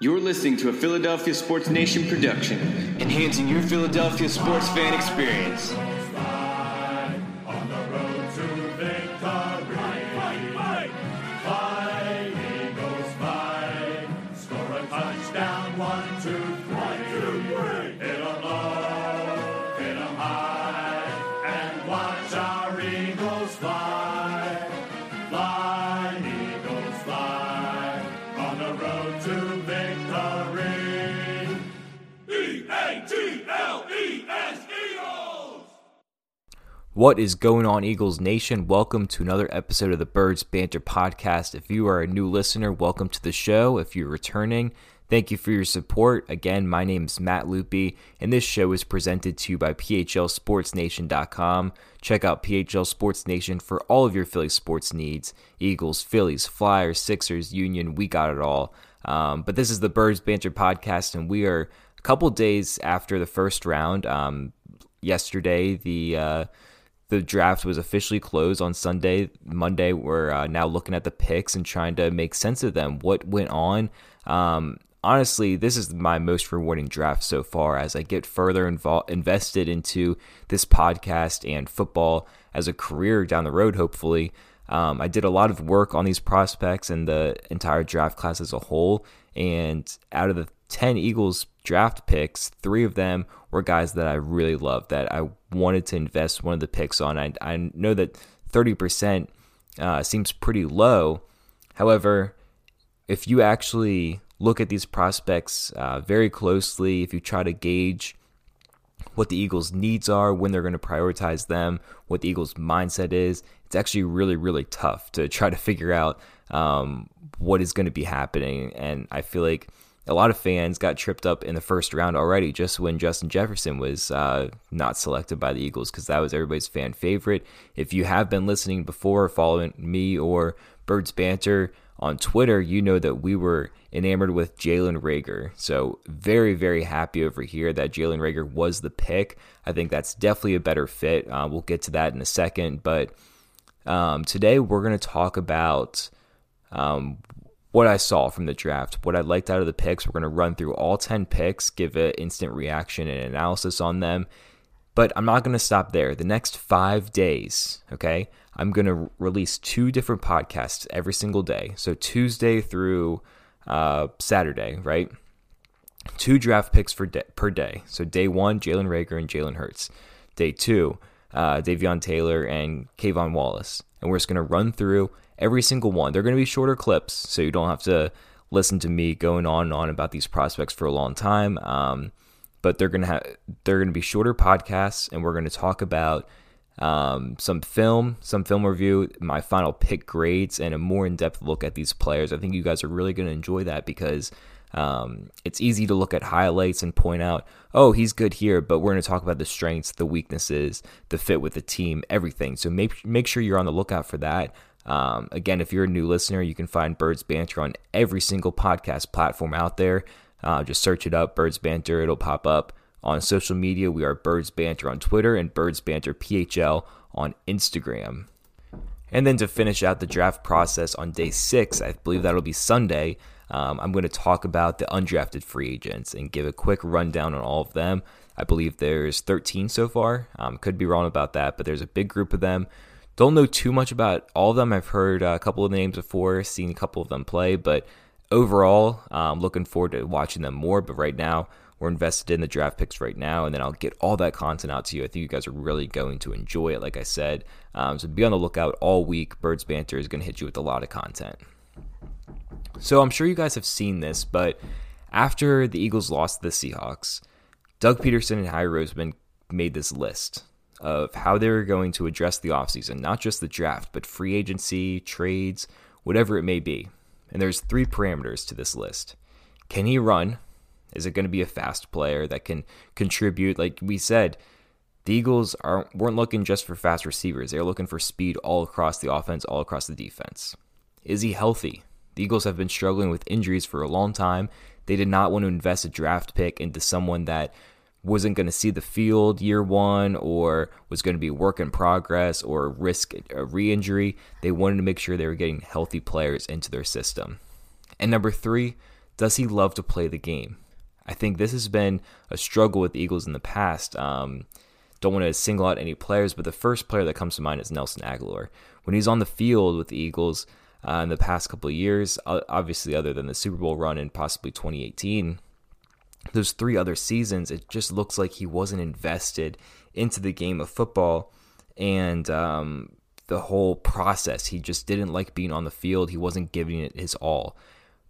You're listening to a Philadelphia Sports Nation production, enhancing your Philadelphia sports fan experience. What is going on, Eagles Nation? Welcome to another episode of the Birds Banter Podcast. If you are a new listener, welcome to the show. If you're returning, thank you for your support. Again, my name is Matt Loopy, and this show is presented to you by PHLSportsNation.com. Check out PHL Sports Nation for all of your Philly sports needs Eagles, Phillies, Flyers, Sixers, Union, we got it all. Um, but this is the Birds Banter Podcast, and we are a couple days after the first round. Um, yesterday, the uh, the draft was officially closed on Sunday. Monday, we're uh, now looking at the picks and trying to make sense of them. What went on? Um, honestly, this is my most rewarding draft so far as I get further invol- invested into this podcast and football as a career down the road, hopefully. Um, I did a lot of work on these prospects and the entire draft class as a whole. And out of the 10 Eagles draft picks, three of them were guys that I really loved, that I wanted to invest one of the picks on. I, I know that 30% uh, seems pretty low. However, if you actually look at these prospects uh, very closely, if you try to gauge what the Eagles' needs are, when they're going to prioritize them, what the Eagles' mindset is, it's actually really, really tough to try to figure out um, what is going to be happening. And I feel like a lot of fans got tripped up in the first round already just when Justin Jefferson was uh, not selected by the Eagles because that was everybody's fan favorite. If you have been listening before, following me or Birds Banter on Twitter, you know that we were enamored with Jalen Reagor. So, very, very happy over here that Jalen Reagor was the pick. I think that's definitely a better fit. Uh, we'll get to that in a second. But um, today we're going to talk about um, what I saw from the draft, what I liked out of the picks. We're going to run through all 10 picks, give an instant reaction and analysis on them. But I'm not going to stop there. The next five days, okay, I'm going to release two different podcasts every single day. So Tuesday through uh, Saturday, right? Two draft picks for day, per day. So day one, Jalen Reagor and Jalen Hurts. Day two, uh, Davion Taylor and K'Von Wallace. And we're just going to run through every single one. They're going to be shorter clips, so you don't have to listen to me going on and on about these prospects for a long time. Um, but they're gonna have they're gonna be shorter podcasts, and we're gonna talk about um, some film, some film review, my final pick grades, and a more in depth look at these players. I think you guys are really gonna enjoy that because. Um, it's easy to look at highlights and point out, oh, he's good here, but we're going to talk about the strengths, the weaknesses, the fit with the team, everything. So make make sure you're on the lookout for that. Um, again, if you're a new listener, you can find Birds Banter on every single podcast platform out there. Uh, just search it up, Birds Banter, it'll pop up. On social media, we are Birds Banter on Twitter and Birds Banter PHL on Instagram. And then to finish out the draft process on day six, I believe that'll be Sunday. Um, I'm going to talk about the undrafted free agents and give a quick rundown on all of them. I believe there's 13 so far. Um, could be wrong about that, but there's a big group of them. Don't know too much about all of them. I've heard a couple of names before, seen a couple of them play, but overall, I'm looking forward to watching them more. But right now, we're invested in the draft picks right now, and then I'll get all that content out to you. I think you guys are really going to enjoy it, like I said. Um, so be on the lookout all week. Birds Banter is going to hit you with a lot of content. So I'm sure you guys have seen this, but after the Eagles lost to the Seahawks, Doug Pederson and Howie Roseman made this list of how they were going to address the offseason, not just the draft, but free agency, trades, whatever it may be. And there's three parameters to this list. Can he run? Is it going to be a fast player that can contribute? Like we said, the Eagles aren't weren't looking just for fast receivers. They're looking for speed all across the offense, all across the defense. Is he healthy? The Eagles have been struggling with injuries for a long time. They did not want to invest a draft pick into someone that wasn't going to see the field year one or was going to be work in progress or risk a re injury. They wanted to make sure they were getting healthy players into their system. And number three, Does he love to play the game? I think this has been a struggle with the Eagles in the past. Um, don't want to single out any players, but the first player that comes to mind is Nelson Agholor. When he's on the field with the Eagles uh, in the past couple of years, obviously other than the Super Bowl run in possibly 2018, those three other seasons, it just looks like he wasn't invested into the game of football and um, the whole process. He just didn't like being on the field. He wasn't giving it his all.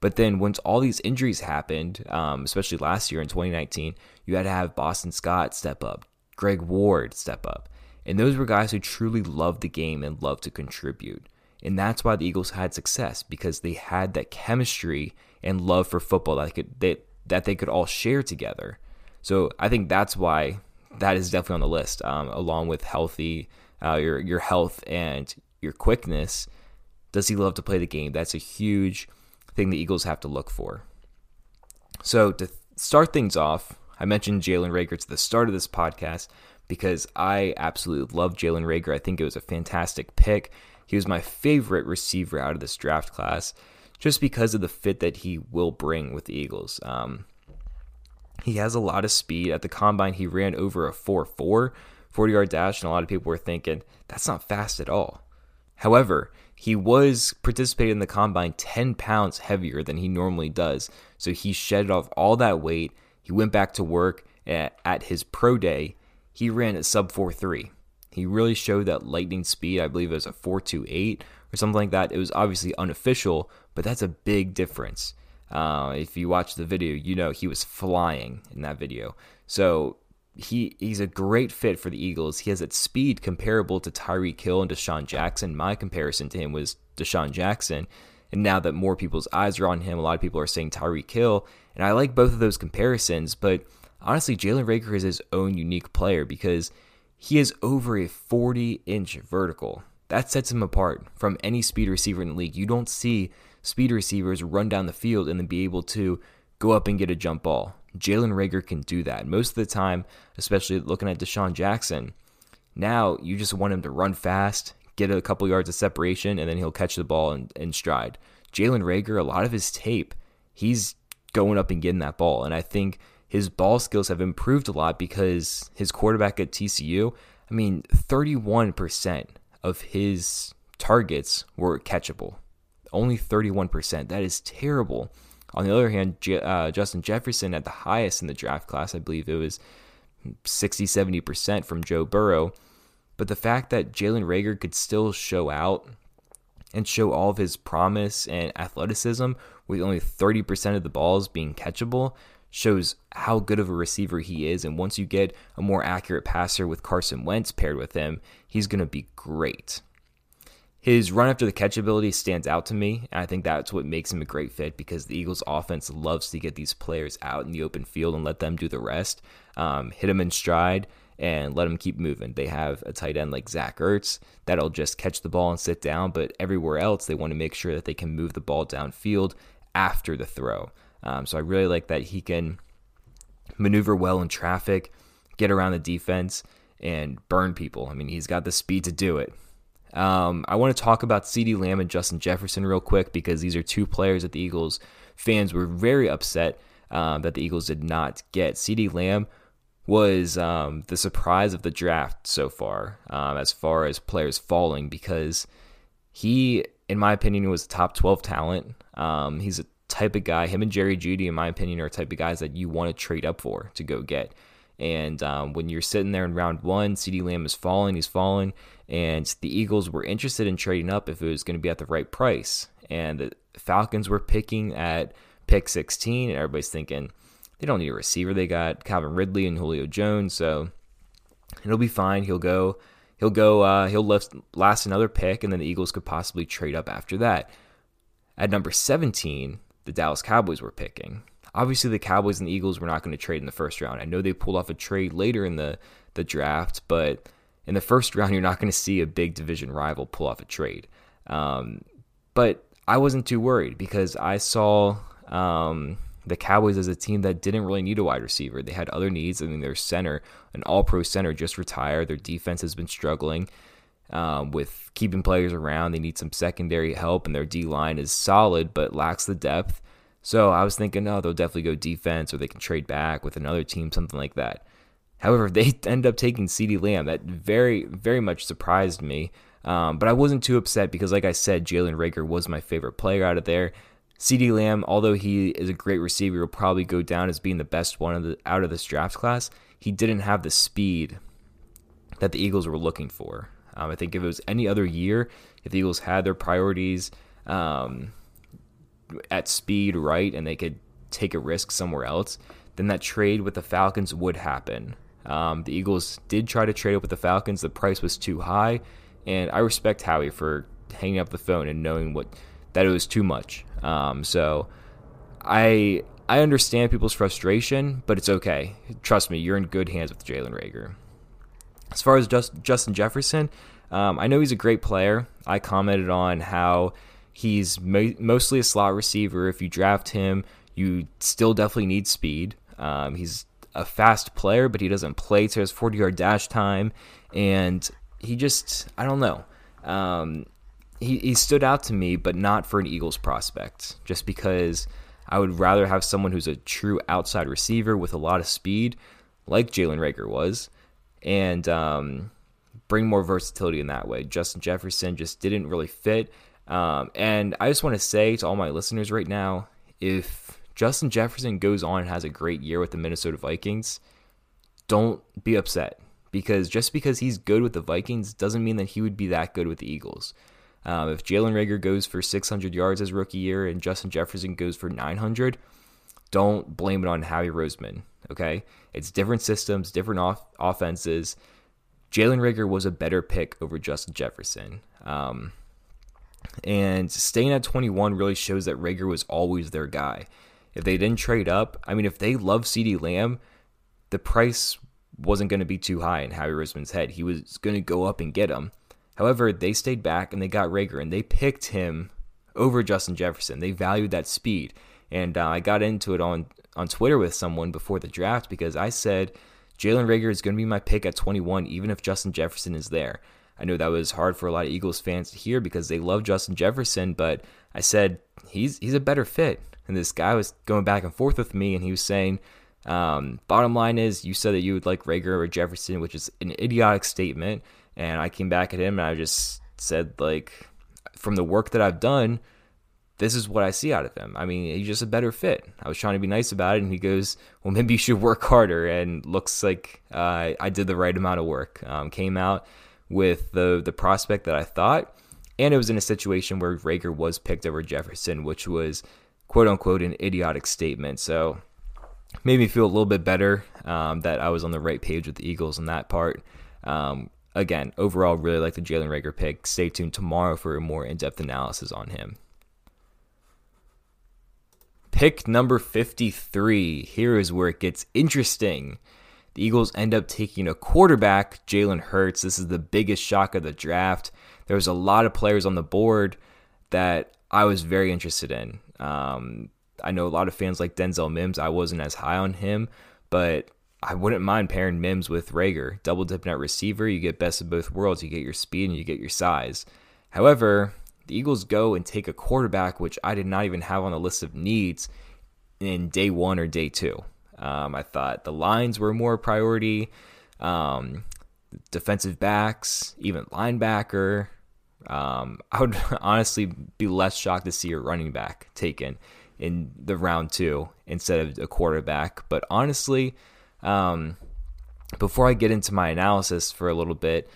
But then once all these injuries happened, um, especially last year in 2019, you had to have Boston Scott step up, Greg Ward step up. And those were guys who truly loved the game and loved to contribute. And that's why the Eagles had success because they had that chemistry and love for football that could that, that they could all share together. So I think that's why that is definitely on the list, um, along with healthy, uh, your your health and your quickness. Does he love to play the game? That's a huge thing the Eagles have to look for. So to start things off, I mentioned Jalen Reagor to the start of this podcast because I absolutely love Jalen Reagor. I think it was a fantastic pick. He was my favorite receiver out of this draft class just because of the fit that he will bring with the Eagles. Um, he has a lot of speed. At the combine, he ran over a 4 4 40 yard dash, and a lot of people were thinking, that's not fast at all. However, he was participating in the combine 10 pounds heavier than he normally does. So he shedded off all that weight. He went back to work at, at his pro day. He ran at sub 4.3. He really showed that lightning speed. I believe it was a 4.28 or something like that. It was obviously unofficial, but that's a big difference. Uh, if you watch the video, you know he was flying in that video. So he he's a great fit for the Eagles. He has that speed comparable to Tyreek Hill and DeSean Jackson. My comparison to him was DeSean Jackson. And now that more people's eyes are on him, a lot of people are saying Tyreek Hill. And I like both of those comparisons, but honestly, Jalen Reagor is his own unique player because he is over a 40 inch vertical. That sets him apart from any speed receiver in the league. You don't see speed receivers run down the field and then be able to go up and get a jump ball. Jalen Reagor can do that. Most of the time, especially looking at DeSean Jackson, now you just want him to run fast, get a couple yards of separation, and then he'll catch the ball in, in stride. Jalen Reagor, a lot of his tape, he's going up and getting that ball. And I think his ball skills have improved a lot because his quarterback at TCU, I mean, 31% of his targets were catchable. Only 31%. That is terrible. On the other hand, J- uh, Justin Jefferson at the highest in the draft class, I believe it was 60, 70% from Joe Burrow. But the fact that Jalen Reagor could still show out and show all of his promise and athleticism with only 30% of the balls being catchable shows how good of a receiver he is. And once you get a more accurate passer with Carson Wentz paired with him, he's going to be great. His run after the catch ability stands out to me, and I think that's what makes him a great fit because the Eagles' offense loves to get these players out in the open field and let them do the rest, um, hit them in stride, and let them keep moving. They have a tight end like Zach Ertz that'll just catch the ball and sit down, but everywhere else, they want to make sure that they can move the ball downfield after the throw. Um, so I really like that he can maneuver well in traffic, get around the defense, and burn people. I mean, he's got the speed to do it. Um, I want to talk about CeeDee Lamb and Justin Jefferson real quick because these are two players that the Eagles fans were very upset um, that the Eagles did not get. CeeDee Lamb was um, the surprise of the draft so far, um, as far as players falling, because he, in my opinion, was a top 12 talent. Um, he's a type of guy, him and Jerry Jeudy, in my opinion, are type of guys that you want to trade up for to go get. And um, when you're sitting there in round one, CeeDee Lamb is falling, he's falling, and the Eagles were interested in trading up if it was going to be at the right price. And the Falcons were picking at pick 16, and everybody's thinking they don't need a receiver. They got Calvin Ridley and Julio Jones, so it'll be fine. He'll go. He'll go. Uh, he'll last, last another pick, and then the Eagles could possibly trade up after that. At number 17, the Dallas Cowboys were picking. Obviously, the Cowboys and the Eagles were not going to trade in the first round. I know they pulled off a trade later in the, the draft, but in the first round, you're not going to see a big division rival pull off a trade. Um, but I wasn't too worried because I saw um, the Cowboys as a team that didn't really need a wide receiver. They had other needs. I mean, their center, an all pro center, just retired. Their defense has been struggling um, with keeping players around. They need some secondary help, and their D line is solid but lacks the depth. So I was thinking, oh, they'll definitely go defense or they can trade back with another team, something like that. However, they end up taking CeeDee Lamb. That very, very much surprised me. Um, but I wasn't too upset because, like I said, Jalen Reagor was my favorite player out of there. CeeDee Lamb, although he is a great receiver, will probably go down as being the best one of the, out of this draft class. He didn't have the speed that the Eagles were looking for. Um, I think if it was any other year, if the Eagles had their priorities um, at speed right and they could take a risk somewhere else, then that trade with the Falcons would happen. Um, the Eagles did try to trade up with the Falcons. The price was too high, and I respect Howie for hanging up the phone and knowing what that it was too much. Um, so I I understand people's frustration, but it's okay. Trust me, you're in good hands with Jalen Reagor. As far as just, Justin Jefferson, um, I know he's a great player. I commented on how he's mo- mostly a slot receiver. If you draft him, you still definitely need speed. Um, he's a fast player, but he doesn't play to his 40 yard dash time. And he just, I don't know. Um, he, he stood out to me, but not for an Eagles prospect, just because I would rather have someone who's a true outside receiver with a lot of speed, like Jalen Reagor was, and um, bring more versatility in that way. Justin Jefferson just didn't really fit. Um, and I just want to say to all my listeners right now if Justin Jefferson goes on and has a great year with the Minnesota Vikings, don't be upset because just because he's good with the Vikings doesn't mean that he would be that good with the Eagles. Um, if Jalen Reagor goes for 600 yards as rookie year and Justin Jefferson goes for 900, don't blame it on Howie Roseman. Okay, it's different systems, different off- offenses. Jalen Reagor was a better pick over Justin Jefferson. Um, and staying at 21 really shows that Reagor was always their guy. If they didn't trade up, I mean, if they love CeeDee Lamb, the price wasn't going to be too high in Howie Roseman's head. He was going to go up and get him. However, they stayed back and they got Reagor and they picked him over Justin Jefferson. They valued that speed. And uh, I got into it on, on Twitter with someone before the draft because I said Jalen Reagor is going to be my pick at 21, even if Justin Jefferson is there. I know that was hard for a lot of Eagles fans to hear because they love Justin Jefferson, but I said he's he's a better fit. And this guy was going back and forth with me, and he was saying, um, bottom line is, you said that you would like Reagor or Jefferson, which is an idiotic statement. And I came back at him and I just said, like, from the work that I've done, this is what I see out of him. I mean, he's just a better fit. I was trying to be nice about it, and he goes, "Well, maybe you should work harder." And looks like uh, I did the right amount of work. Um, came out with the the prospect that I thought, and it was in a situation where Reagor was picked over Jefferson, which was quote unquote an idiotic statement. So made me feel a little bit better um, that I was on the right page with the Eagles in that part. Um, again, overall, really like the Jalen Reagor pick. Stay tuned tomorrow for a more in depth analysis on him. Pick number 53. Here is where it gets interesting. The Eagles end up taking a quarterback, Jalen Hurts. This is the biggest shock of the draft. There was a lot of players on the board that I was very interested in. Um, I know a lot of fans like Denzel Mims. I wasn't as high on him, but I wouldn't mind pairing Mims with Reagor. Double dipping at receiver, you get best of both worlds. You get your speed and you get your size. However, the Eagles go and take a quarterback, which I did not even have on the list of needs in day one or day two. Um, I thought the lines were more priority, um, defensive backs, even linebacker. Um, I would honestly be less shocked to see a running back taken in the round two instead of a quarterback. But honestly, um, before I get into my analysis for a little bit,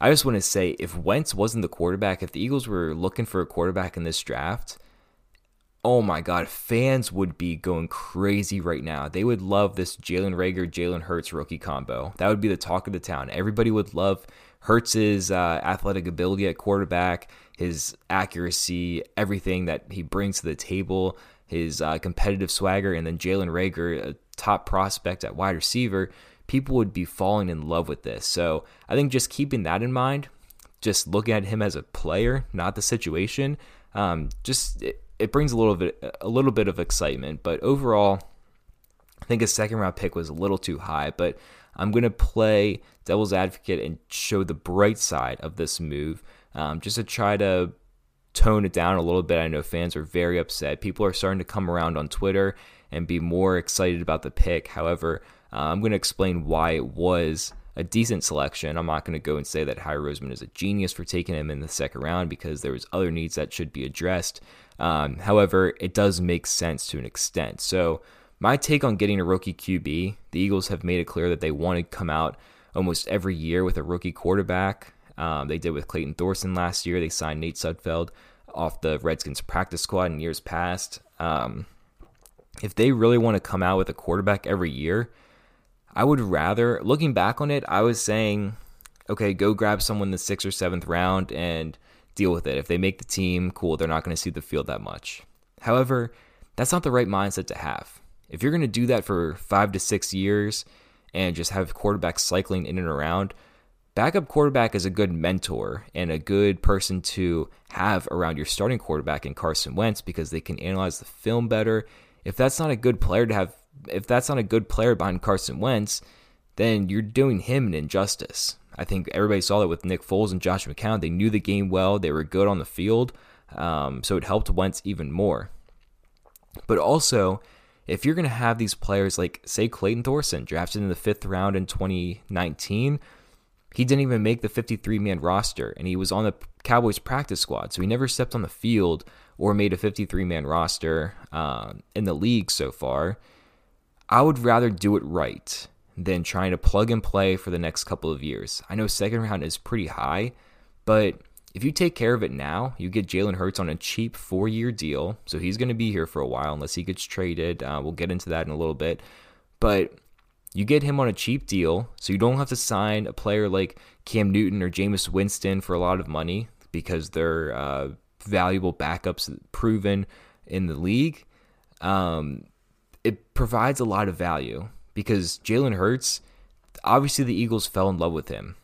I just want to say if Wentz wasn't the quarterback, if the Eagles were looking for a quarterback in this draft, oh my God, fans would be going crazy right now. They would love this Jalen Reagor, Jalen Hurts rookie combo. That would be the talk of the town. Everybody would love Hurts's uh, athletic ability at quarterback, his accuracy, everything that he brings to the table, his uh, competitive swagger, and then Jalen Reagor, a top prospect at wide receiver. People would be falling in love with this. So I think just keeping that in mind, just looking at him as a player, not the situation, um, just it, it brings a little bit a little bit of excitement. But overall, I think a second round pick was a little too high. But I'm going to play devil's advocate and show the bright side of this move, um, just to try to tone it down a little bit. I know fans are very upset. People are starting to come around on Twitter and be more excited about the pick. However, uh, I'm going to explain why it was a decent selection. I'm not going to go and say that Howie Roseman is a genius for taking him in the second round because there was other needs that should be addressed. Um, however, it does make sense to an extent. So my take on getting a rookie QB, the Eagles have made it clear that they want to come out almost every year with a rookie quarterback. Um, they did with Clayton Thorson last year. They signed Nate Sudfeld off the Redskins practice squad in years past. Um, if they really want to come out with a quarterback every year, I would rather, looking back on it, I was saying, okay, go grab someone in the sixth or seventh round and deal with it. If they make the team, cool, they're not going to see the field that much. However, that's not the right mindset to have. If you're going to do that for five to six years and just have quarterbacks cycling in and around, backup quarterback is a good mentor and a good person to have around your starting quarterback in Carson Wentz because they can analyze the film better. If that's not a good player to have if that's not a good player behind Carson Wentz, then you're doing him an injustice. I think everybody saw that with Nick Foles and Josh McCown. They knew the game well, they were good on the field, um, so it helped Wentz even more. But also, if you're going to have these players like, say, Clayton Thorson, drafted in the fifth round in 2019, he didn't even make the 53 man roster, and he was on the Cowboys practice squad, so he never stepped on the field or made a 53 man roster uh, in the league so far. I would rather do it right than trying to plug and play for the next couple of years. I know second round is pretty high, but if you take care of it now, you get Jalen Hurts on a cheap four year deal. So he's going to be here for a while unless he gets traded. Uh, we'll get into that in a little bit. But you get him on a cheap deal, so you don't have to sign a player like Cam Newton or Jameis Winston for a lot of money because they're uh, valuable backups proven in the league. Um, it provides a lot of value because Jalen Hurts, obviously the Eagles fell in love with him.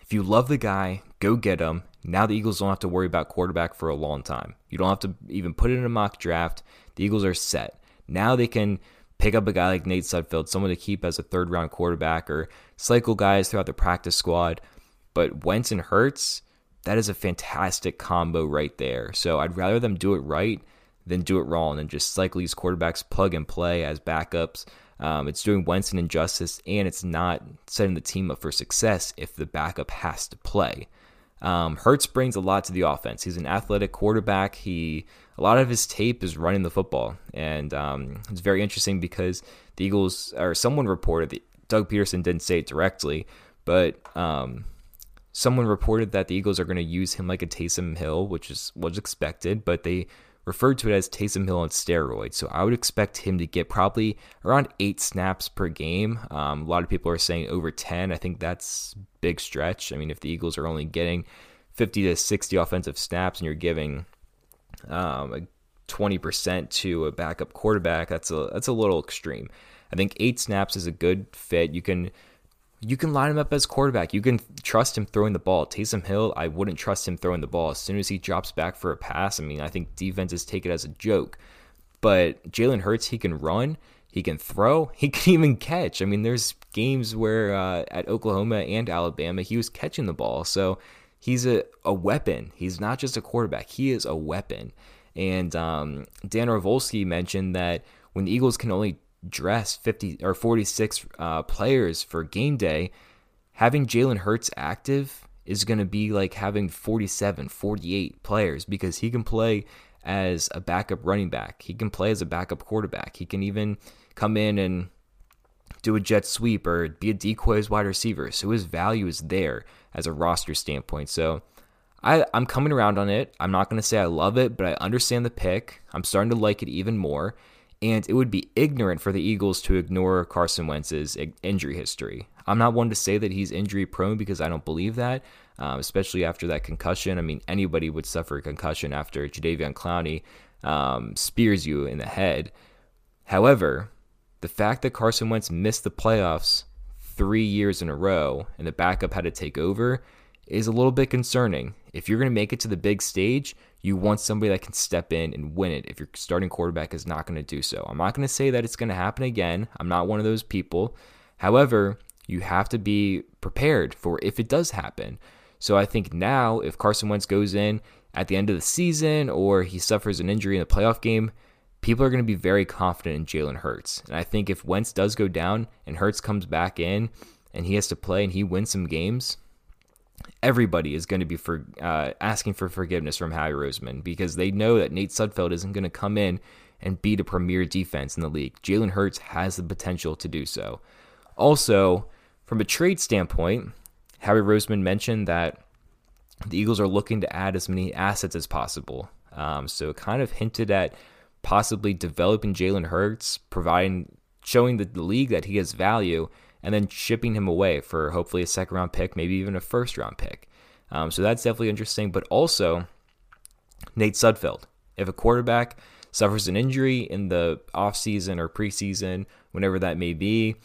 If you love the guy, go get him. Now the Eagles don't have to worry about quarterback for a long time. You don't have to even put it in a mock draft. The Eagles are set. Now they can pick up a guy like Nate Sudfeld, someone to keep as a third round quarterback or cycle guys throughout the practice squad. But Wentz and Hurts, that is a fantastic combo right there. So I'd rather them do it right than do it wrong and just cycle these quarterbacks plug and play as backups. Um, it's doing Wentz an injustice, and it's not setting the team up for success if the backup has to play. Um, Hurts brings a lot to the offense. He's an athletic quarterback. He a lot of his tape is running the football, and um, it's very interesting because the Eagles or someone reported that Doug Pederson didn't say it directly, but um, someone reported that the Eagles are going to use him like a Taysom Hill, which is was expected, but they referred to it as Taysom Hill on steroids. So I would expect him to get probably around eight snaps per game. Um, a lot of people are saying over 10. I think that's big stretch. I mean, if the Eagles are only getting 50 to 60 offensive snaps and you're giving um, 20% to a backup quarterback, that's a that's a little extreme. I think eight snaps is a good fit. You can you can line him up as quarterback. You can trust him throwing the ball. Taysom Hill, I wouldn't trust him throwing the ball. As soon as he drops back for a pass, I mean, I think defenses take it as a joke. But Jalen Hurts, he can run, he can throw, he can even catch. I mean, there's games where uh, at Oklahoma and Alabama, he was catching the ball. So he's a, a weapon. He's not just a quarterback, he is a weapon. And um, Dan Orlovsky mentioned that when the Eagles can only dress 50 or 46 uh, players for game day, having Jalen Hurts active is going to be like having 47, 48 players because he can play as a backup running back. He can play as a backup quarterback. He can even come in and do a jet sweep or be a decoy as wide receiver. So his value is there as a roster standpoint. So I, I'm coming around on it. I'm not going to say I love it, but I understand the pick. I'm starting to like it even more and it would be ignorant for the Eagles to ignore Carson Wentz's injury history. I'm not one to say that he's injury prone because I don't believe that, um, especially after that concussion. I mean, anybody would suffer a concussion after Jadeveon Clowney um, spears you in the head. However, the fact that Carson Wentz missed the playoffs three years in a row and the backup had to take over is a little bit concerning. If you're going to make it to the big stage, you want somebody that can step in and win it if your starting quarterback is not going to do so. I'm not going to say that it's going to happen again. I'm not one of those people. However, you have to be prepared for if it does happen. So I think now, if Carson Wentz goes in at the end of the season or he suffers an injury in the playoff game, people are going to be very confident in Jalen Hurts. And I think if Wentz does go down and Hurts comes back in and he has to play and he wins some games, everybody is going to be for, uh, asking for forgiveness from Howie Roseman because they know that Nate Sudfeld isn't going to come in and beat a premier defense in the league. Jalen Hurts has the potential to do so. Also, from a trade standpoint, Howie Roseman mentioned that the Eagles are looking to add as many assets as possible. Um, so, kind of hinted at possibly developing Jalen Hurts, providing, showing the, the league that he has value, and then shipping him away for hopefully a second round pick, maybe even a first round pick. Um, so that's definitely interesting. But also, Nate Sudfeld. If a quarterback suffers an injury in the offseason or preseason, whenever that may be,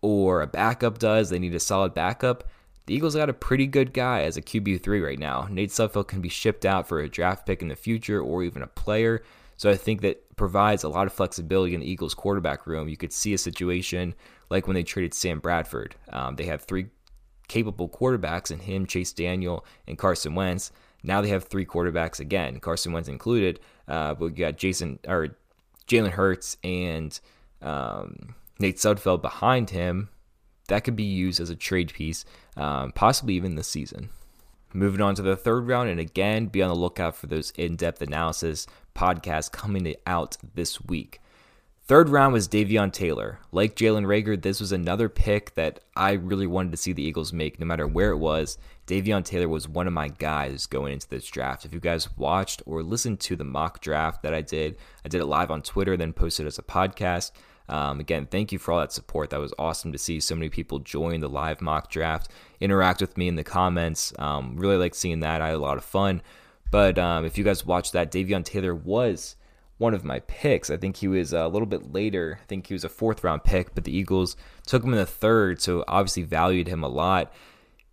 or a backup does, they need a solid backup. The Eagles got a pretty good guy as a QB3 right now. Nate Sudfeld can be shipped out for a draft pick in the future or even a player. So I think that provides a lot of flexibility in the Eagles quarterback room. You could see a situation like when they traded Sam Bradford. Um, they have three capable quarterbacks in him, Chase Daniel, and Carson Wentz. Now they have three quarterbacks again, Carson Wentz included. Uh, but we got Jason or Jalen Hurts and um, Nate Sudfeld behind him. That could be used as a trade piece, um, possibly even this season. Moving on to the third round, and again, be on the lookout for those in depth analysis podcasts coming out this week. Third round was Davion Taylor. Like Jalen Reagor, this was another pick that I really wanted to see the Eagles make no matter where it was. Davion Taylor was one of my guys going into this draft. If you guys watched or listened to the mock draft that I did, I did it live on Twitter, then posted as a podcast. Um, again, thank you for all that support. That was awesome to see so many people join the live mock draft, interact with me in the comments. Um, really like seeing that. I had a lot of fun. But um, if you guys watched that, Davion Taylor was one of my picks. I think he was a little bit later. I think he was a fourth round pick, but the Eagles took him in the third, so obviously valued him a lot.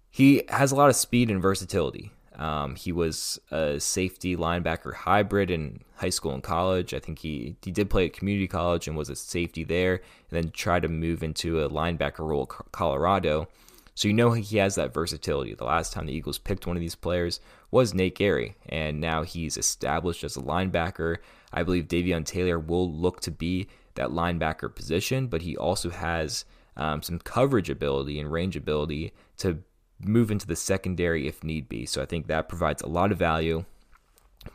He has a lot of speed and versatility. Um, he was a safety linebacker hybrid in high school and college. I think he he did play at community college and was a safety there, and then tried to move into a linebacker role at Colorado. So you know he has that versatility. The last time the Eagles picked one of these players was Nate Gerry, and now he's established as a linebacker. I believe Davion Taylor will look to be that linebacker position, but he also has um, some coverage ability and range ability to move into the secondary if need be. So I think that provides a lot of value.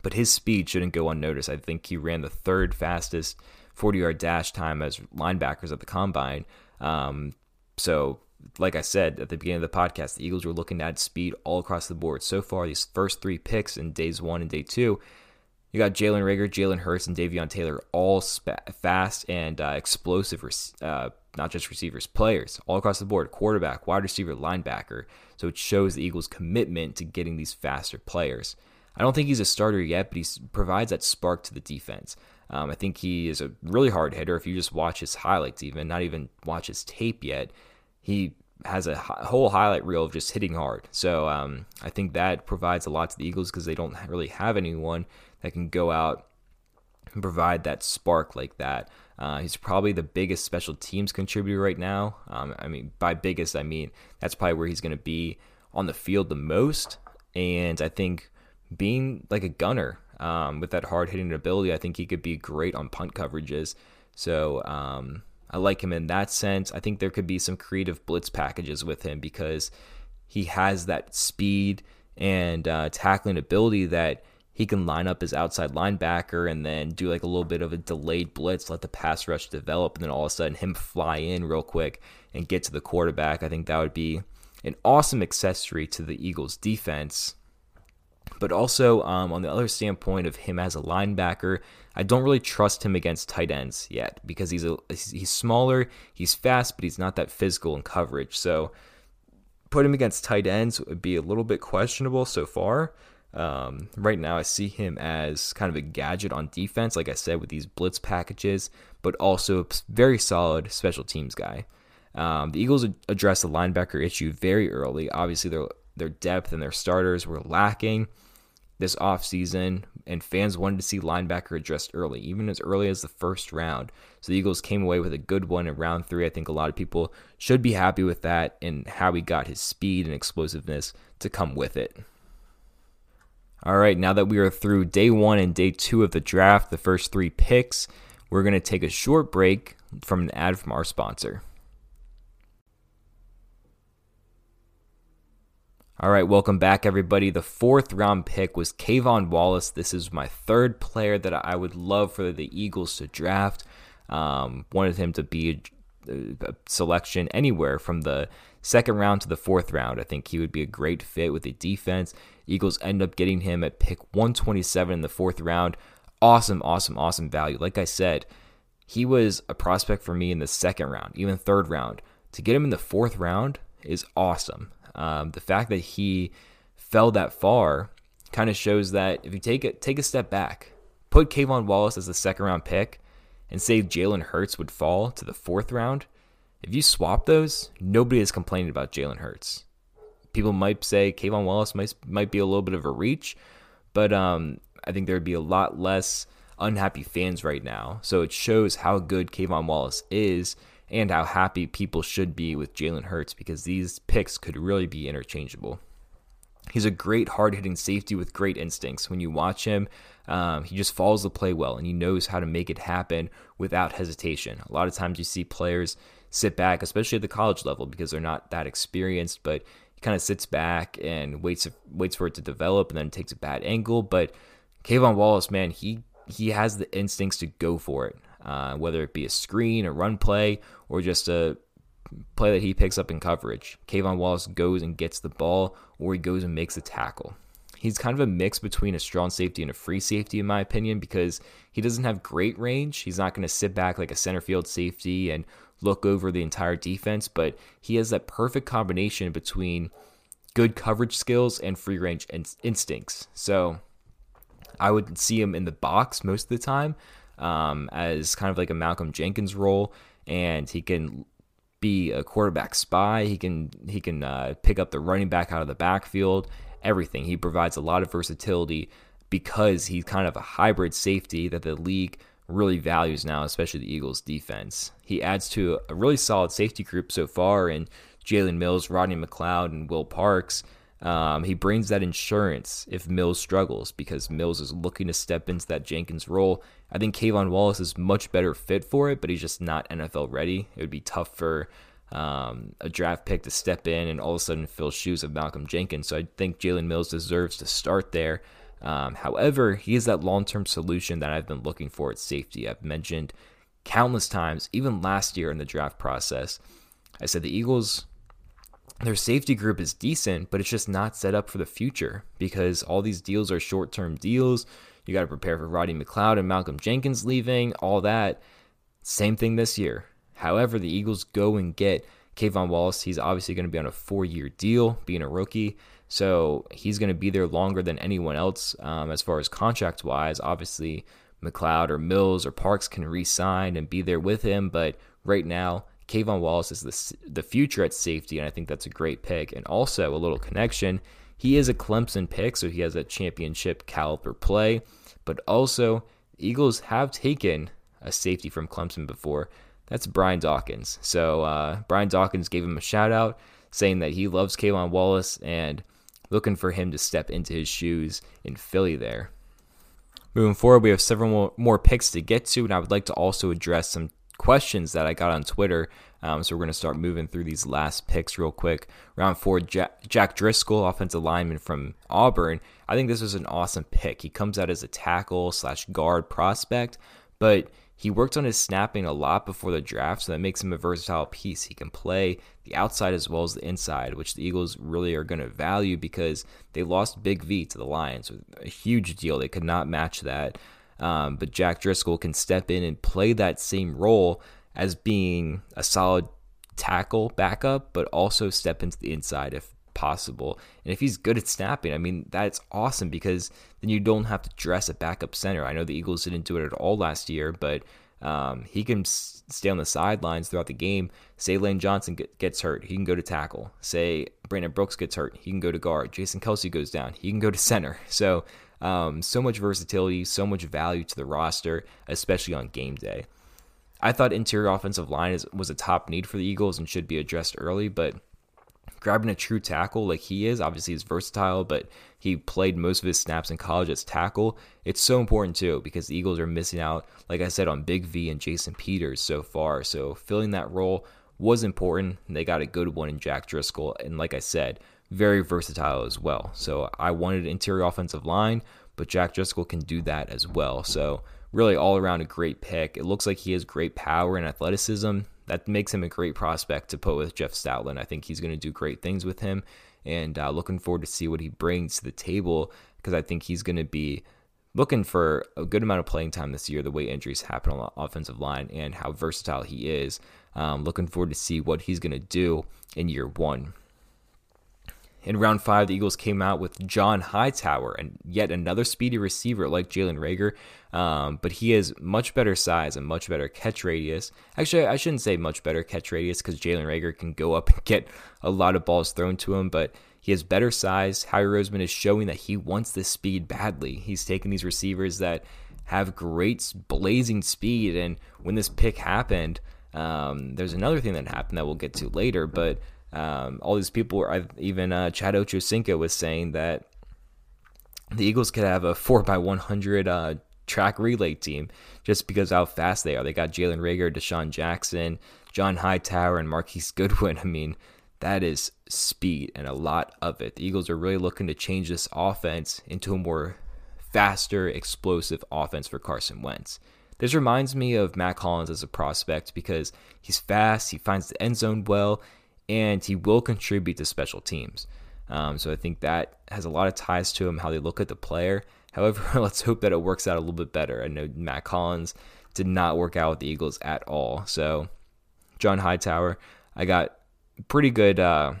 But his speed shouldn't go unnoticed. I think he ran the third fastest 40 yard dash time as linebackers at the combine. Um, so, like I said at the beginning of the podcast, the Eagles were looking at speed all across the board. So far, these first three picks in days one and day two, you got Jalen Reagor, Jalen Hurts, and Davion Taylor, all fast and uh, explosive, uh, not just receivers, players all across the board quarterback, wide receiver, linebacker. So it shows the Eagles' commitment to getting these faster players. I don't think he's a starter yet, but he provides that spark to the defense. Um, I think he is a really hard hitter. If you just watch his highlights, even not even watch his tape yet, he has a whole highlight reel of just hitting hard. So um, I think that provides a lot to the Eagles because they don't really have anyone that can go out and provide that spark like that. Uh, he's probably the biggest special teams contributor right now. Um, I mean, by biggest, I mean that's probably where he's going to be on the field the most. And I think being like a gunner um, with that hard hitting ability, I think he could be great on punt coverages. So um, I like him in that sense. I think there could be some creative blitz packages with him because he has that speed and uh, tackling ability that he can line up his outside linebacker and then do like a little bit of a delayed blitz, let the pass rush develop, and then all of a sudden him fly in real quick and get to the quarterback. I think that would be an awesome accessory to the Eagles' defense. But also, um, on the other standpoint of him as a linebacker, I don't really trust him against tight ends yet because he's a he's smaller, he's fast, but he's not that physical in coverage. So, put him against tight ends would be a little bit questionable so far. Um, right now, I see him as kind of a gadget on defense, like I said, with these blitz packages, but also a very solid special teams guy. Um, the Eagles addressed the linebacker issue very early. Obviously, their their depth and their starters were lacking this offseason, and fans wanted to see linebacker addressed early, even as early as the first round. So the Eagles came away with a good one in round three. I think a lot of people should be happy with that and how he got his speed and explosiveness to come with it. All right, now that we are through day one and day two of the draft, the first three picks, we're going to take a short break from an ad from our sponsor. All right, welcome back, everybody. The fourth round pick was K'Von Wallace. This is my third player that I would love for the Eagles to draft. Um, wanted him to be selection anywhere from the second round to the fourth round. I think he would be a great fit with the defense. Eagles end up getting him at pick 127 in the fourth round. Awesome, awesome, awesome value. Like I said, he was a prospect for me in the second round, even third round. To get him in the fourth round is awesome. Um, the fact that he fell that far kind of shows that if you take it, take a step back, put K'Von Wallace as the second round pick, and say Jalen Hurts would fall to the fourth round. If you swap those, nobody is complaining about Jalen Hurts. People might say K'Von Wallace might might be a little bit of a reach, but um, I think there would be a lot less unhappy fans right now. So it shows how good K'Von Wallace is and how happy people should be with Jalen Hurts because these picks could really be interchangeable. He's a great hard hitting safety with great instincts. When you watch him, um, he just follows the play well and he knows how to make it happen without hesitation. A lot of times you see players sit back, especially at the college level, because they're not that experienced, but he kind of sits back and waits waits for it to develop and then takes a bad angle. But K'Von Wallace, man, he he has the instincts to go for it uh, whether it be a screen, a run play, or just a play that he picks up in coverage. K'Von Wallace goes and gets the ball, or he goes and makes a tackle. He's kind of a mix between a strong safety and a free safety, in my opinion, because he doesn't have great range. He's not going to sit back like a center field safety and look over the entire defense, but he has that perfect combination between good coverage skills and free range in- instincts. So I would see him in the box most of the time, um, as kind of like a Malcolm Jenkins role, and he can be a quarterback spy. He can he can uh, pick up the running back out of the backfield. Everything he provides a lot of versatility because he's kind of a hybrid safety that the league really values now, especially the Eagles' defense. He adds to a really solid safety group so far in Jalen Mills, Rodney McLeod, and Will Parks. Um, he brings that insurance if Mills struggles because Mills is looking to step into that Jenkins role. I think K'Von Wallace is much better fit for it, but he's just not NFL ready. It would be tough for um, a draft pick to step in and all of a sudden fill shoes of Malcolm Jenkins. So I think Jalen Mills deserves to start there. Um, however, he is that long term solution that I've been looking for at safety. I've mentioned countless times, even last year in the draft process. I said the Eagles their safety group is decent, but it's just not set up for the future because all these deals are short term deals. You got to prepare for Roddy McLeod and Malcolm Jenkins leaving, all that. Same thing this year. However, the Eagles go and get K'Von Wallace. He's obviously going to be on a four year deal, being a rookie. So he's going to be there longer than anyone else um, as far as contract wise. Obviously, McLeod or Mills or Parks can re sign and be there with him. But right now, K'Von Wallace is the, the future at safety, and I think that's a great pick. And also, a little connection he is a Clemson pick, so he has a championship caliber play. But also, Eagles have taken a safety from Clemson before. That's Brian Dawkins. So uh, Brian Dawkins gave him a shout out, saying that he loves K'Von Wallace and looking for him to step into his shoes in Philly there. Moving forward, we have several more picks to get to, and I would like to also address some questions that I got on Twitter. Um, so we're going to start moving through these last picks real quick. Round four, Jack, Jack, Driscoll, offensive lineman from Auburn. I think this was an awesome pick. He comes out as a tackle slash guard prospect, but he worked on his snapping a lot before the draft, so that makes him a versatile piece. He can play the outside as well as the inside, which the Eagles really are going to value because they lost Big V to the Lions. A huge deal. They could not match that. Um, but Jack Driscoll can step in and play that same role as being a solid tackle backup, but also step into the inside if possible. And if he's good at snapping, I mean, that's awesome because then you don't have to dress a backup center. I know the Eagles didn't do it at all last year, but um, he can stay on the sidelines throughout the game. Say Lane Johnson gets hurt, he can go to tackle. Say Brandon Brooks gets hurt, he can go to guard. Jason Kelce goes down, he can go to center. So um, so much versatility, so much value to the roster, especially on game day. I thought interior offensive line is, was a top need for the Eagles and should be addressed early, but grabbing a true tackle like he is. Obviously, he's versatile, but he played most of his snaps in college as tackle. It's so important too because the Eagles are missing out, like I said, on Big V and Jason Peters so far. So filling that role was important. They got a good one in Jack Driscoll, and like I said, very versatile as well. So I wanted interior offensive line, but Jack Driscoll can do that as well. So really all around a great pick. It looks like he has great power and athleticism that makes him a great prospect to put with Jeff Stoutland. I think he's going to do great things with him, and uh, looking forward to see what he brings to the table because I think he's going to be looking for a good amount of playing time this year. The way injuries happen on the offensive line and how versatile he is. Um, looking forward to see what he's going to do in year one. In round five, the Eagles came out with John Hightower and yet another speedy receiver like Jalen Reagor, um, but he has much better size and much better catch radius. Actually, I shouldn't say much better catch radius because Jalen Reagor can go up and get a lot of balls thrown to him, but he has better size. Howie Roseman is showing that he wants this speed badly. He's taking these receivers that have great blazing speed, and when this pick happened, um, there's another thing that happened that we'll get to later, but um, all these people, were, even uh, Chad Ochocinco was saying that the Eagles could have a 4x100 uh, track relay team just because how fast they are. They got Jalen Reagor, DeSean Jackson, John Hightower, and Marquise Goodwin. I mean, that is speed and a lot of it. The Eagles are really looking to change this offense into a more faster, explosive offense for Carson Wentz. This reminds me of Mack Hollins as a prospect because he's fast, he finds the end zone well, and he will contribute to special teams. Um, so I think that has a lot of ties to him, how they look at the player. However, let's hope that it works out a little bit better. I know Mack Hollins did not work out with the Eagles at all. So John Hightower, I got pretty good, uh,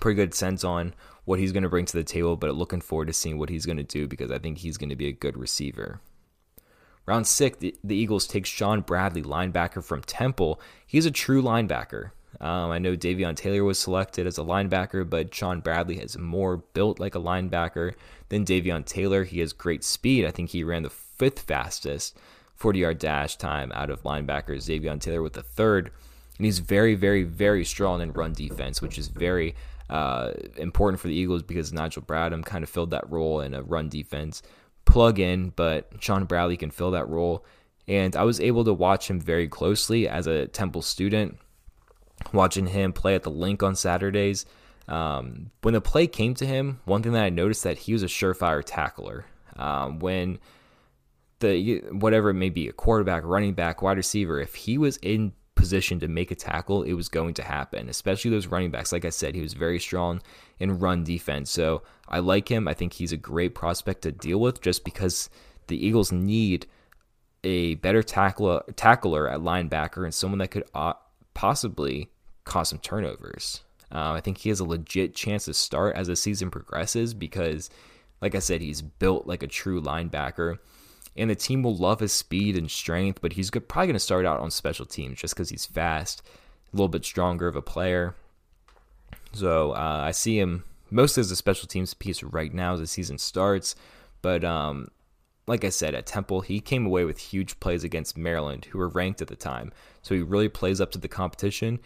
pretty good sense on what he's going to bring to the table, but looking forward to seeing what he's going to do because I think he's going to be a good receiver. Round six, the, the Eagles take Sean Bradley, linebacker from Temple. He's a true linebacker. Um, I know Davion Taylor was selected as a linebacker, but Sean Bradley has more built like a linebacker than Davion Taylor. He has great speed. I think he ran the fifth fastest 40 yard dash time out of linebackers. Davion Taylor with the third. And he's very, very, very strong in run defense, which is very uh, important for the Eagles because Nigel Bradham kind of filled that role in a run defense plug in, but Sean Bradley can fill that role. And I was able to watch him very closely as a Temple student watching him play at the Linc on Saturdays. Um, when the play came to him, one thing that I noticed that he was a surefire tackler. Um, when the whatever it may be, a quarterback, running back, wide receiver, if he was in position to make a tackle, it was going to happen. Especially those running backs. Like I said, he was very strong in run defense. So I like him. I think he's a great prospect to deal with, just because the Eagles need a better tackler, tackler at linebacker and someone that could uh, possibly cause some turnovers. Uh, I think he has a legit chance to start as the season progresses because, like I said, he's built like a true linebacker. And the team will love his speed and strength, but he's probably going to start out on special teams just because he's fast, a little bit stronger of a player. So uh, I see him mostly as a special teams piece right now as the season starts. But um, like I said, at Temple, he came away with huge plays against Maryland, who were ranked at the time. So he really plays up to the competition.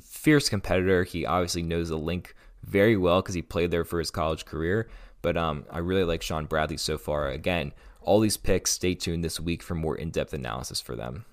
Fierce competitor. He obviously knows the Linc very well because he played there for his college career. But um, I really like Sean Bradley so far. Again, all these picks, stay tuned this week for more in depth analysis for them.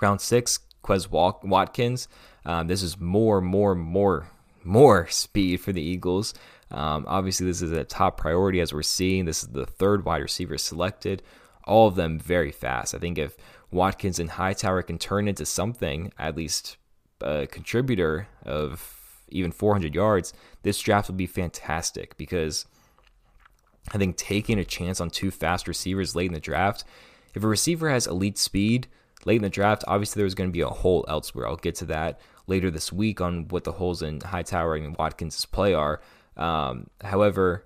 Round six, Quez Watkins. Um, this is more, more, more, more speed for the Eagles. Um, obviously, this is a top priority as we're seeing. This is the third wide receiver selected. All of them very fast. I think if Watkins and Hightower can turn into something, at least a contributor of even 400 yards, this draft will be fantastic because I think taking a chance on two fast receivers late in the draft, if a receiver has elite speed late in the draft, obviously there's going to be a hole elsewhere. I'll get to that later this week on what the holes in Hightower and Watkins' play are. Um, however,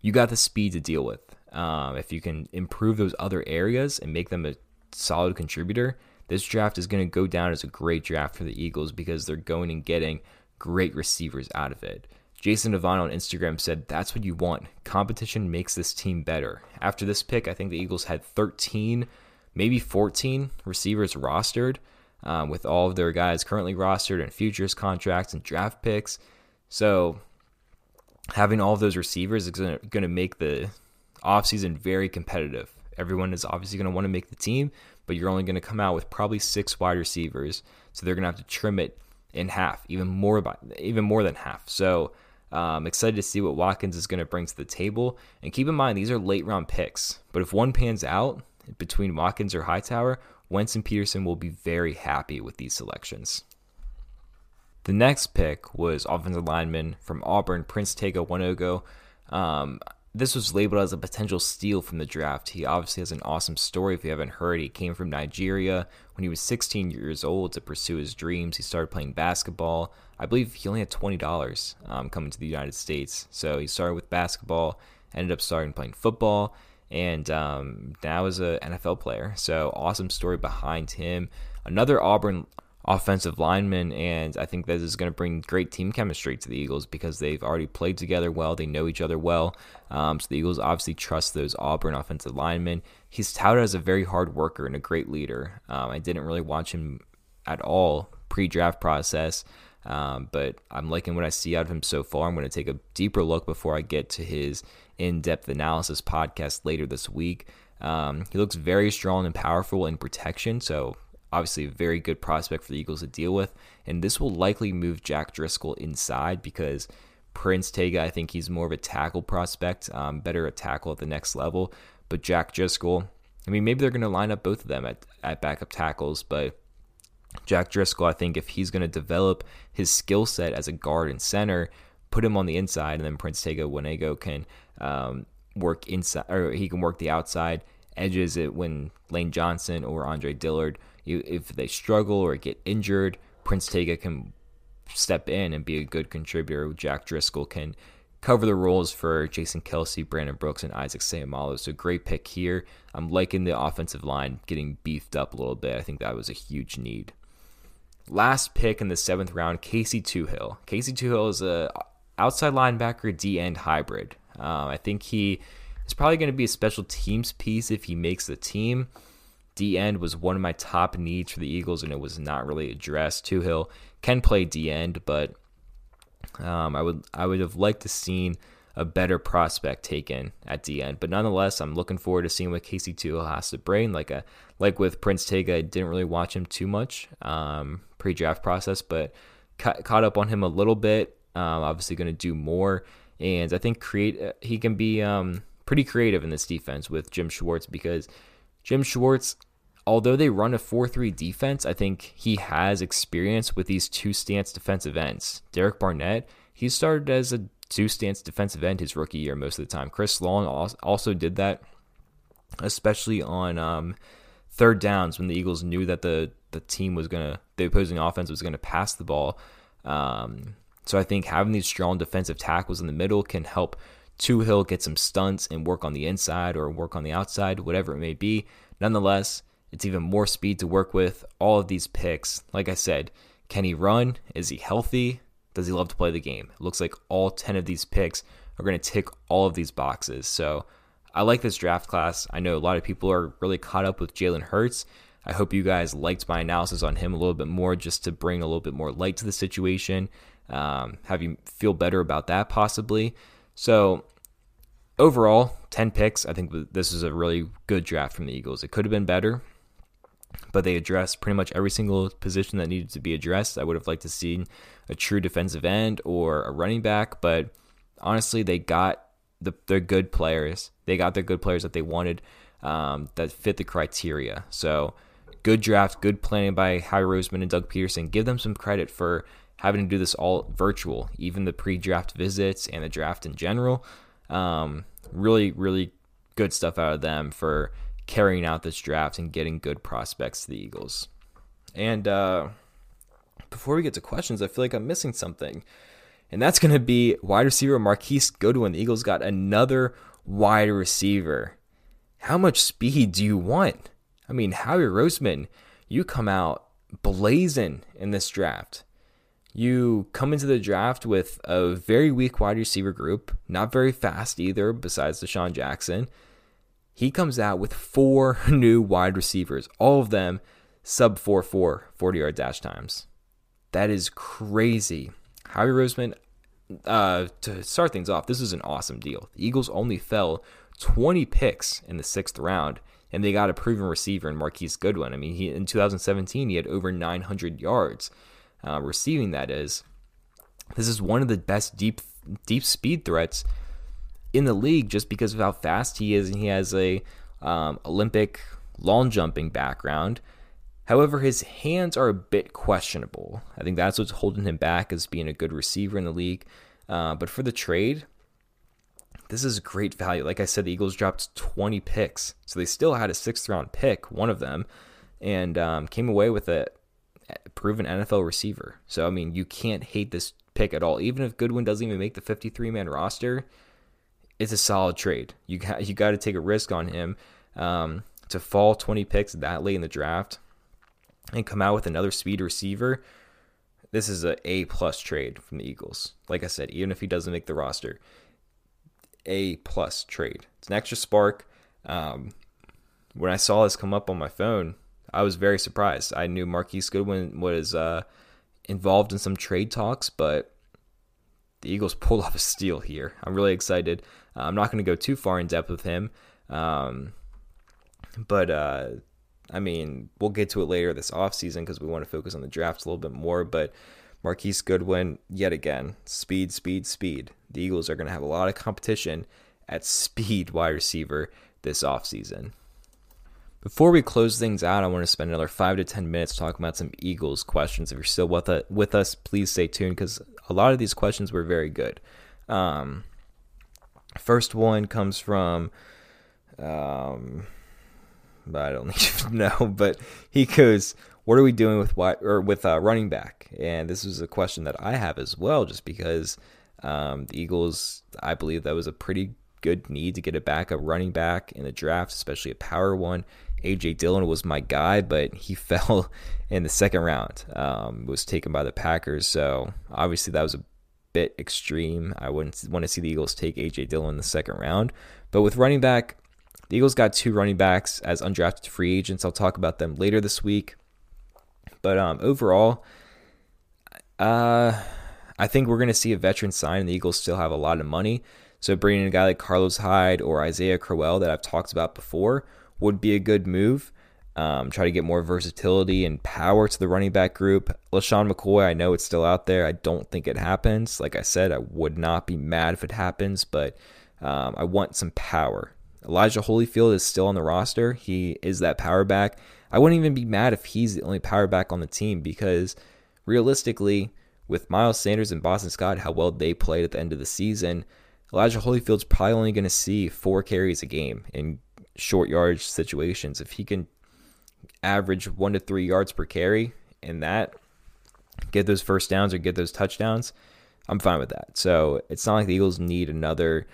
you got the speed to deal with. Um, if you can improve those other areas and make them a solid contributor, this draft is going to go down as a great draft for the Eagles because they're going and getting great receivers out of it. Jason Devon on Instagram said, That's what you want. Competition makes this team better. After this pick, I think the Eagles had 13, maybe 14 receivers rostered. um, with all of their guys currently rostered and futures contracts and draft picks. So having all of those receivers is going to make the offseason very competitive. Everyone is obviously going to want to make the team, but you're only going to come out with probably six wide receivers, so they're going to have to trim it in half, even more by, even more than half. So um, excited to see what Watkins is going to bring to the table. And keep in mind, these are late round picks. But if one pans out between Watkins or Hightower, Wentz and Pederson will be very happy with these selections. The next pick was offensive lineman from Auburn, Prince Tega Wanogho. Um, this was labeled as a potential steal from the draft. He obviously has an awesome story. If you haven't heard, he came from Nigeria when he was 16 years old to pursue his dreams. He started playing basketball. I believe he only had $20 um, coming to the United States. So he started with basketball, ended up starting playing football, and um, now is an NFL player. So awesome story behind him. Another Auburn offensive lineman, and I think this is going to bring great team chemistry to the Eagles because they've already played together well. They know each other well. Um, so the Eagles obviously trust those Auburn offensive linemen. He's touted as a very hard worker and a great leader. Um, I didn't really watch him at all pre-draft process. Um, but I'm liking what I see out of him so far. I'm going to take a deeper look before I get to his in-depth analysis podcast later this week. Um, he looks very strong and powerful in protection, so obviously a very good prospect for the Eagles to deal with. And this will likely move Jack Driscoll inside because Prince Tega, I think he's more of a tackle prospect, um, better at tackle at the next level. But Jack Driscoll, I mean, maybe they're going to line up both of them at, at backup tackles, but Jack Driscoll, I think if he's going to develop his skill set as a guard and center, put him on the inside, and then Prince Tega Wanogho can um, work inside, or he can work the outside edges it when Lane Johnson or Andre Dillard if they struggle or get injured, Prince Tega can step in and be a good contributor. Jack Driscoll can cover the roles for Jason Kelce, Brandon Brooks, and Isaac Seumalo. So great pick here. I'm liking the offensive line getting beefed up a little bit. I think that was a huge need. Last pick in the seventh round, Casey Toohill. Casey Toohill is a outside linebacker D end hybrid. Um, I think he is probably going to be a special teams piece if he makes the team. D end was one of my top needs for the Eagles, and it was not really addressed. Toohill can play D end, but um, I would I would have liked to seen a better prospect taken at D end. But nonetheless, I'm looking forward to seeing what Casey Toohill has to bring. Like a like with Prince Tega, I didn't really watch him too much um, pre-draft process, but ca- caught up on him a little bit. Um, obviously, going to do more, and I think create uh, he can be um, pretty creative in this defense with Jim Schwartz because Jim Schwartz, although they run a 4 3 defense, I think he has experience with these two stance defensive ends. Derek Barnett, he started as a two stance defensive end his rookie year most of the time. Chris Long also did that, especially on um, third downs when the Eagles knew that the, the team was going to, the opposing offense was going to pass the ball. Um, so I think having these strong defensive tackles in the middle can help Toohill get some stunts and work on the inside or work on the outside, whatever it may be. Nonetheless, it's even more speed to work with. All of these picks, like I said, can he run? Is he healthy? Does he love to play the game? It looks like all 10 of these picks are going to tick all of these boxes. So I like this draft class. I know a lot of people are really caught up with Jalen Hurts. I hope you guys liked my analysis on him a little bit more just to bring a little bit more light to the situation. Um, have you feel better about that possibly? So overall, 10 picks. I think this is a really good draft from the Eagles. It could have been better, but they addressed pretty much every single position that needed to be addressed. I would have liked to see a true defensive end or a running back, but honestly, they got the, their good players. They got their good players that they wanted um, that fit the criteria. So, good draft, good planning by Howie Roseman and Doug Pederson. Give them some credit for having to do this all virtual, even the pre-draft visits and the draft in general. Um, really, really good stuff out of them for carrying out this draft and getting good prospects to the Eagles. And uh, before we get to questions, I feel like I'm missing something. And that's going to be wide receiver Marquise Goodwin. The Eagles got another wide receiver. How much speed do you want? I mean, Howie Roseman, you come out blazing in this draft. You come into the draft with a very weak wide receiver group, not very fast either, besides DeSean Jackson. He comes out with four new wide receivers, all of them sub 4 4 40 yard dash times. That is crazy. Howie Roseman, uh, to start things off, this is an awesome deal. The Eagles only fell 20 picks in the sixth round, and they got a proven receiver in Marquise Goodwin. I mean, he in 2017 he had over 900 yards uh, receiving. That is, this is one of the best deep deep speed threats in the league, just because of how fast he is, and he has a um, Olympic long jumping background. However, his hands are a bit questionable. I think that's what's holding him back as being a good receiver in the league. Uh, but for the trade, this is great value. Like I said, the Eagles dropped 20 picks, so they still had a sixth round pick, one of them, and um, came away with a proven NFL receiver. So I mean, you can't hate this pick at all. Even if Goodwin doesn't even make the 53 man roster, it's a solid trade. You got you got to take a risk on him um, to fall 20 picks that late in the draft and come out with another speed receiver. This is a A plus trade from the Eagles. Like I said, even if he doesn't make the roster, A plus trade. It's an extra spark. Um, when I saw this come up on my phone, I was very surprised. I knew Marquise Goodwin was uh, involved in some trade talks, but the Eagles pulled off a steal here. I'm really excited. Uh, I'm not going to go too far in depth with him, um, but uh, I mean, we'll get to it later this offseason because we want to focus on the draft a little bit more. But Marquise Goodwin, yet again, speed, speed, speed. The Eagles are going to have a lot of competition at speed wide receiver this offseason. Before we close things out, I want to spend another five to 10 minutes talking about some Eagles questions. If you're still with, uh, with us, please stay tuned because a lot of these questions were very good. Um, first one comes from, um, I don't even know, but he goes, "What are we doing with what or with uh, running back?" And this is a question that I have as well, just because um, the Eagles, I believe that was a pretty good need to get a backup running back in the draft, especially a power one. AJ Dillon was my guy, but he fell in the second round. Um, was taken by the Packers, so obviously that was a bit extreme. I wouldn't want to see the Eagles take AJ Dillon in the second round. But with running back, the Eagles got two running backs as undrafted free agents. I'll talk about them later this week. But um, overall, uh, I think we're going to see a veteran sign, and the Eagles still have a lot of money. So bringing in a guy like Carlos Hyde or Isaiah Crowell that I've talked about before would be a good move. Um, try to get more versatility and power to the running back group. LeSean McCoy, I know it's still out there. I don't think it happens. Like I said, I would not be mad if it happens, but um, I want some power. Elijah Holyfield is still on the roster. He is that power back. I wouldn't even be mad if he's the only power back on the team because realistically, with Miles Sanders and Boston Scott, how well they played at the end of the season, Elijah Holyfield's probably only going to see four carries a game in short yardage situations. If he can average one to three yards per carry in that, get those first downs or get those touchdowns, I'm fine with that. So it's not like the Eagles need another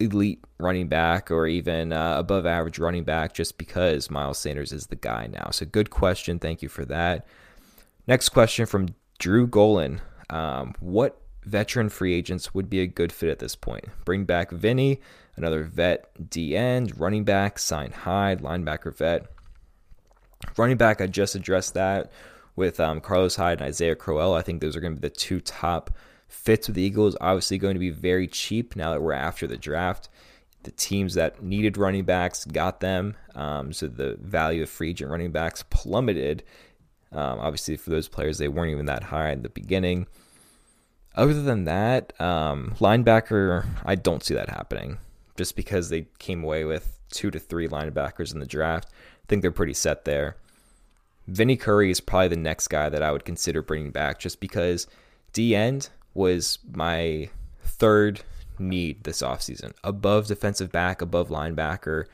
elite running back or even uh, above average running back just because Miles Sanders is the guy now. So good question. Thank you for that. Next question from Drew Golan. Um, what veteran free agents would be a good fit at this point. Bring back Vinny, another vet D end, running back, sign Hyde, linebacker vet. Running back, I just addressed that with um, Carlos Hyde and Isaiah Crowell. I think those are going to be the two top fits with the Eagles. Obviously, going to be very cheap now that we're after the draft. The teams that needed running backs got them. Um, so the value of free agent running backs plummeted. Um, obviously, for those players, they weren't even that high in the beginning. Other than that, um, linebacker, I don't see that happening just because they came away with two to three linebackers in the draft. I think they're pretty set there. Vinny Curry is probably the next guy that I would consider bringing back just because D end was my third need this offseason above defensive back, above linebacker.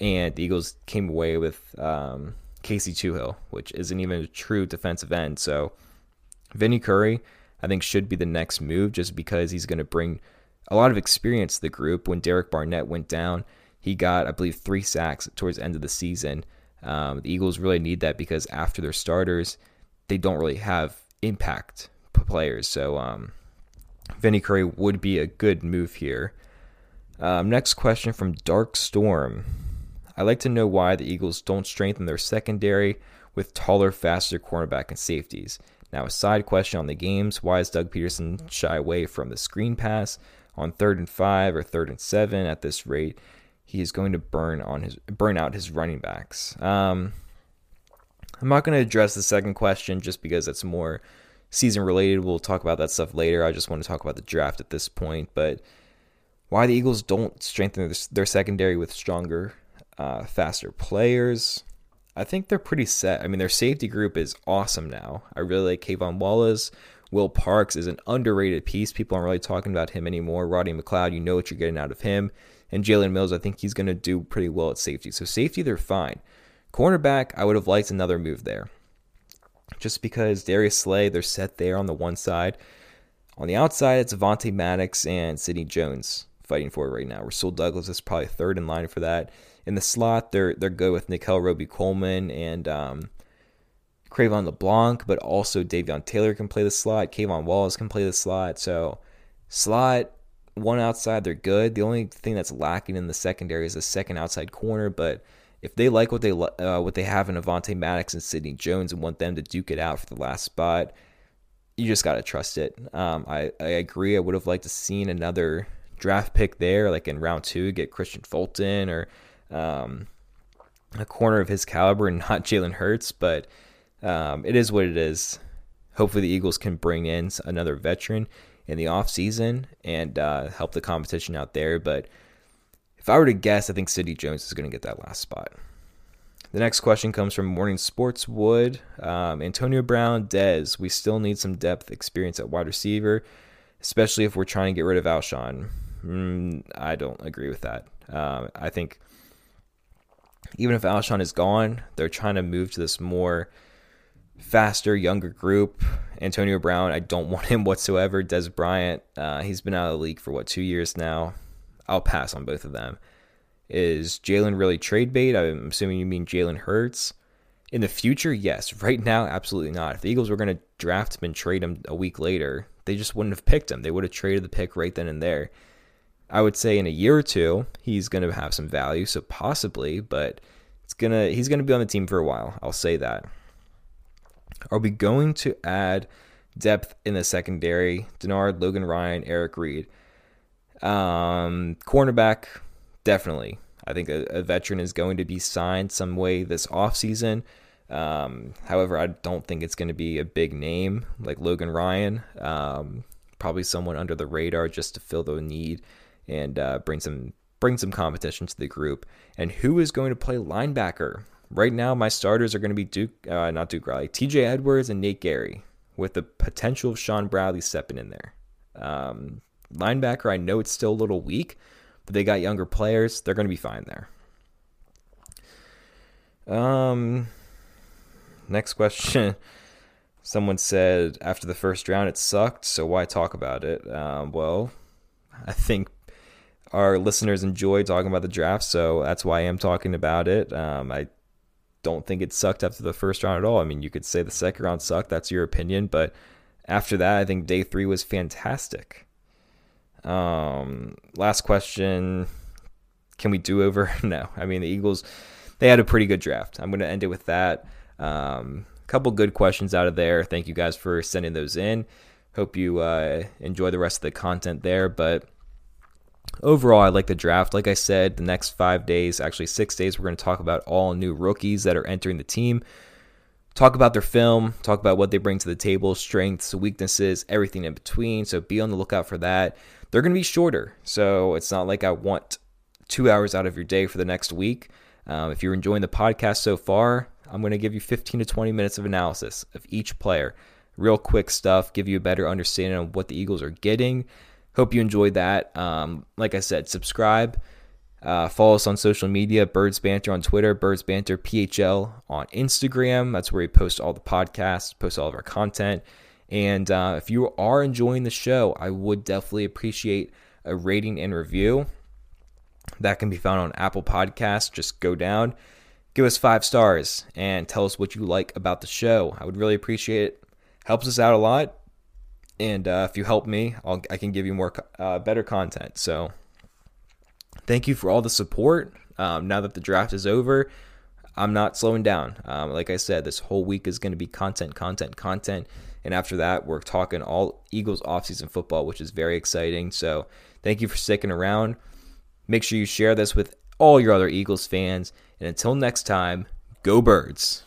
And the Eagles came away with um, Casey Toohill, which isn't even a true defensive end. So Vinny Curry, I think should be the next move just because he's going to bring a lot of experience to the group. When Derek Barnett went down, he got, I believe, three sacks towards the end of the season. Um, the Eagles really need that because after their starters, they don't really have impact players. So um, Vinny Curry would be a good move here. Um, next question from Dark Storm. I'd like to know why the Eagles don't strengthen their secondary with taller, faster cornerback and safeties. Now, a side question on the games why does Doug Pederson shy away from the screen pass on third and five or third and seven at this rate? He is going to burn on his burn out his running backs. Um, I'm not going to address the second question just because it's more season related. We'll talk about that stuff later. I just want to talk about the draft at this point. But why the Eagles don't strengthen their secondary with stronger, uh, faster players? I think they're pretty set. I mean, their safety group is awesome now. I really like K'Von Wallace. Will Parks is an underrated piece. People aren't really talking about him anymore. Roddy McLeod, you know what you're getting out of him. And Jalen Mills, I think he's going to do pretty well at safety. So, safety, they're fine. Cornerback, I would have liked another move there. Just because Darius Slay, they're set there on the one side. On the outside, it's Avonte Maddox and Sidney Jones fighting for it right now. Rasul Douglas is probably third in line for that. In the slot, they're they're good with Nickell Robey-Coleman and um, Cre'Von LeBlanc, but also Davion Taylor can play the slot. K'Von Wallace can play the slot. So slot one outside, they're good. The only thing that's lacking in the secondary is a second outside corner, but if they like what they uh, what they have in Avonte Maddox and Sidney Jones and want them to duke it out for the last spot, you just gotta trust it. Um, I I agree. I would have liked to seen another draft pick there, like in round two, get Kristian Fulton or um, a corner of his caliber and not Jalen Hurts. But um, it is what it is. Hopefully, the Eagles can bring in another veteran in the offseason and uh, help the competition out there. But if I were to guess, I think Sidney Jones is going to get that last spot. The next question comes from Morning Sportswood. Um, Antonio Brown, Dez. We still need some depth experience at wide receiver, especially if we're trying to get rid of Alshon. Mm, I don't agree with that. Um, I think even if Alshon is gone, they're trying to move to this more faster, younger group. Antonio Brown, I don't want him whatsoever. Dez Bryant, uh, he's been out of the league for what two years now. I'll pass on both of them. Is Jalen really trade bait? I'm assuming you mean Jalen Hurts. In the future, yes. Right now, absolutely not. If the Eagles were going to draft him and trade him a week later, they just wouldn't have picked him. They would have traded the pick right then and there. I would say in a year or two, he's going to have some value, so possibly, but it's gonna he's going to be on the team for a while. I'll say that. Are we going to add depth in the secondary? Denard, Logan Ryan, Eric Reid. Um, cornerback, definitely. I think a, a, veteran is going to be signed some way this offseason. Um, however, I don't think it's going to be a big name like Logan Ryan. Um, probably someone under the radar just to fill the need and uh, bring some bring some competition to the group. And who is going to play linebacker? Right now, my starters are going to be Duke, uh, not Duke Riley, T.J. Edwards and Nate Gerry, with the potential of Sean Bradley stepping in there. Um, linebacker, I know it's still a little weak, but they got younger players. They're going to be fine there. Um, next question. Someone said after the first round it sucked, so why talk about it? Um, well, I think our listeners enjoy talking about the draft, so that's why I am talking about it. Um, I don't think it sucked after the first round at all. I mean, you could say the second round sucked, that's your opinion, but after that, I think day three was fantastic. Um, last question Can we do over? no. I mean, the Eagles, they had a pretty good draft. I'm going to end it with that. Um, couple good questions out of there. Thank you guys for sending those in. Hope you uh, enjoy the rest of the content there, but overall, I like the draft. Like I said, the next five days, actually six days, we're going to talk about all new rookies that are entering the team. Talk about their film, talk about what they bring to the table, strengths, weaknesses, everything in between. So be on the lookout for that. They're going to be shorter. So it's not like I want two hours out of your day for the next week. Um, if you're enjoying the podcast so far, I'm going to give you 15 to 20 minutes of analysis of each player. Real quick stuff, give you a better understanding of what the Eagles are getting Hope you enjoyed that. Um, like I said, subscribe. Uh, follow us on social media, Birds Banter on Twitter, Birds Banter PHL on Instagram. That's where we post all the podcasts, post all of our content. And uh, if you are enjoying the show, I would definitely appreciate a rating and review. That can be found on Apple Podcasts. Just go down, give us five stars, and tell us what you like about the show. I would really appreciate it. Helps us out a lot. And uh, if you help me, I'll, I can give you more uh, better content. So thank you for all the support. Um, now that the draft is over, I'm not slowing down. Um, like I said, this whole week is going to be content, content, content. And after that, we're talking all Eagles offseason football, which is very exciting. So thank you for sticking around. Make sure you share this with all your other Eagles fans. And until next time, go birds.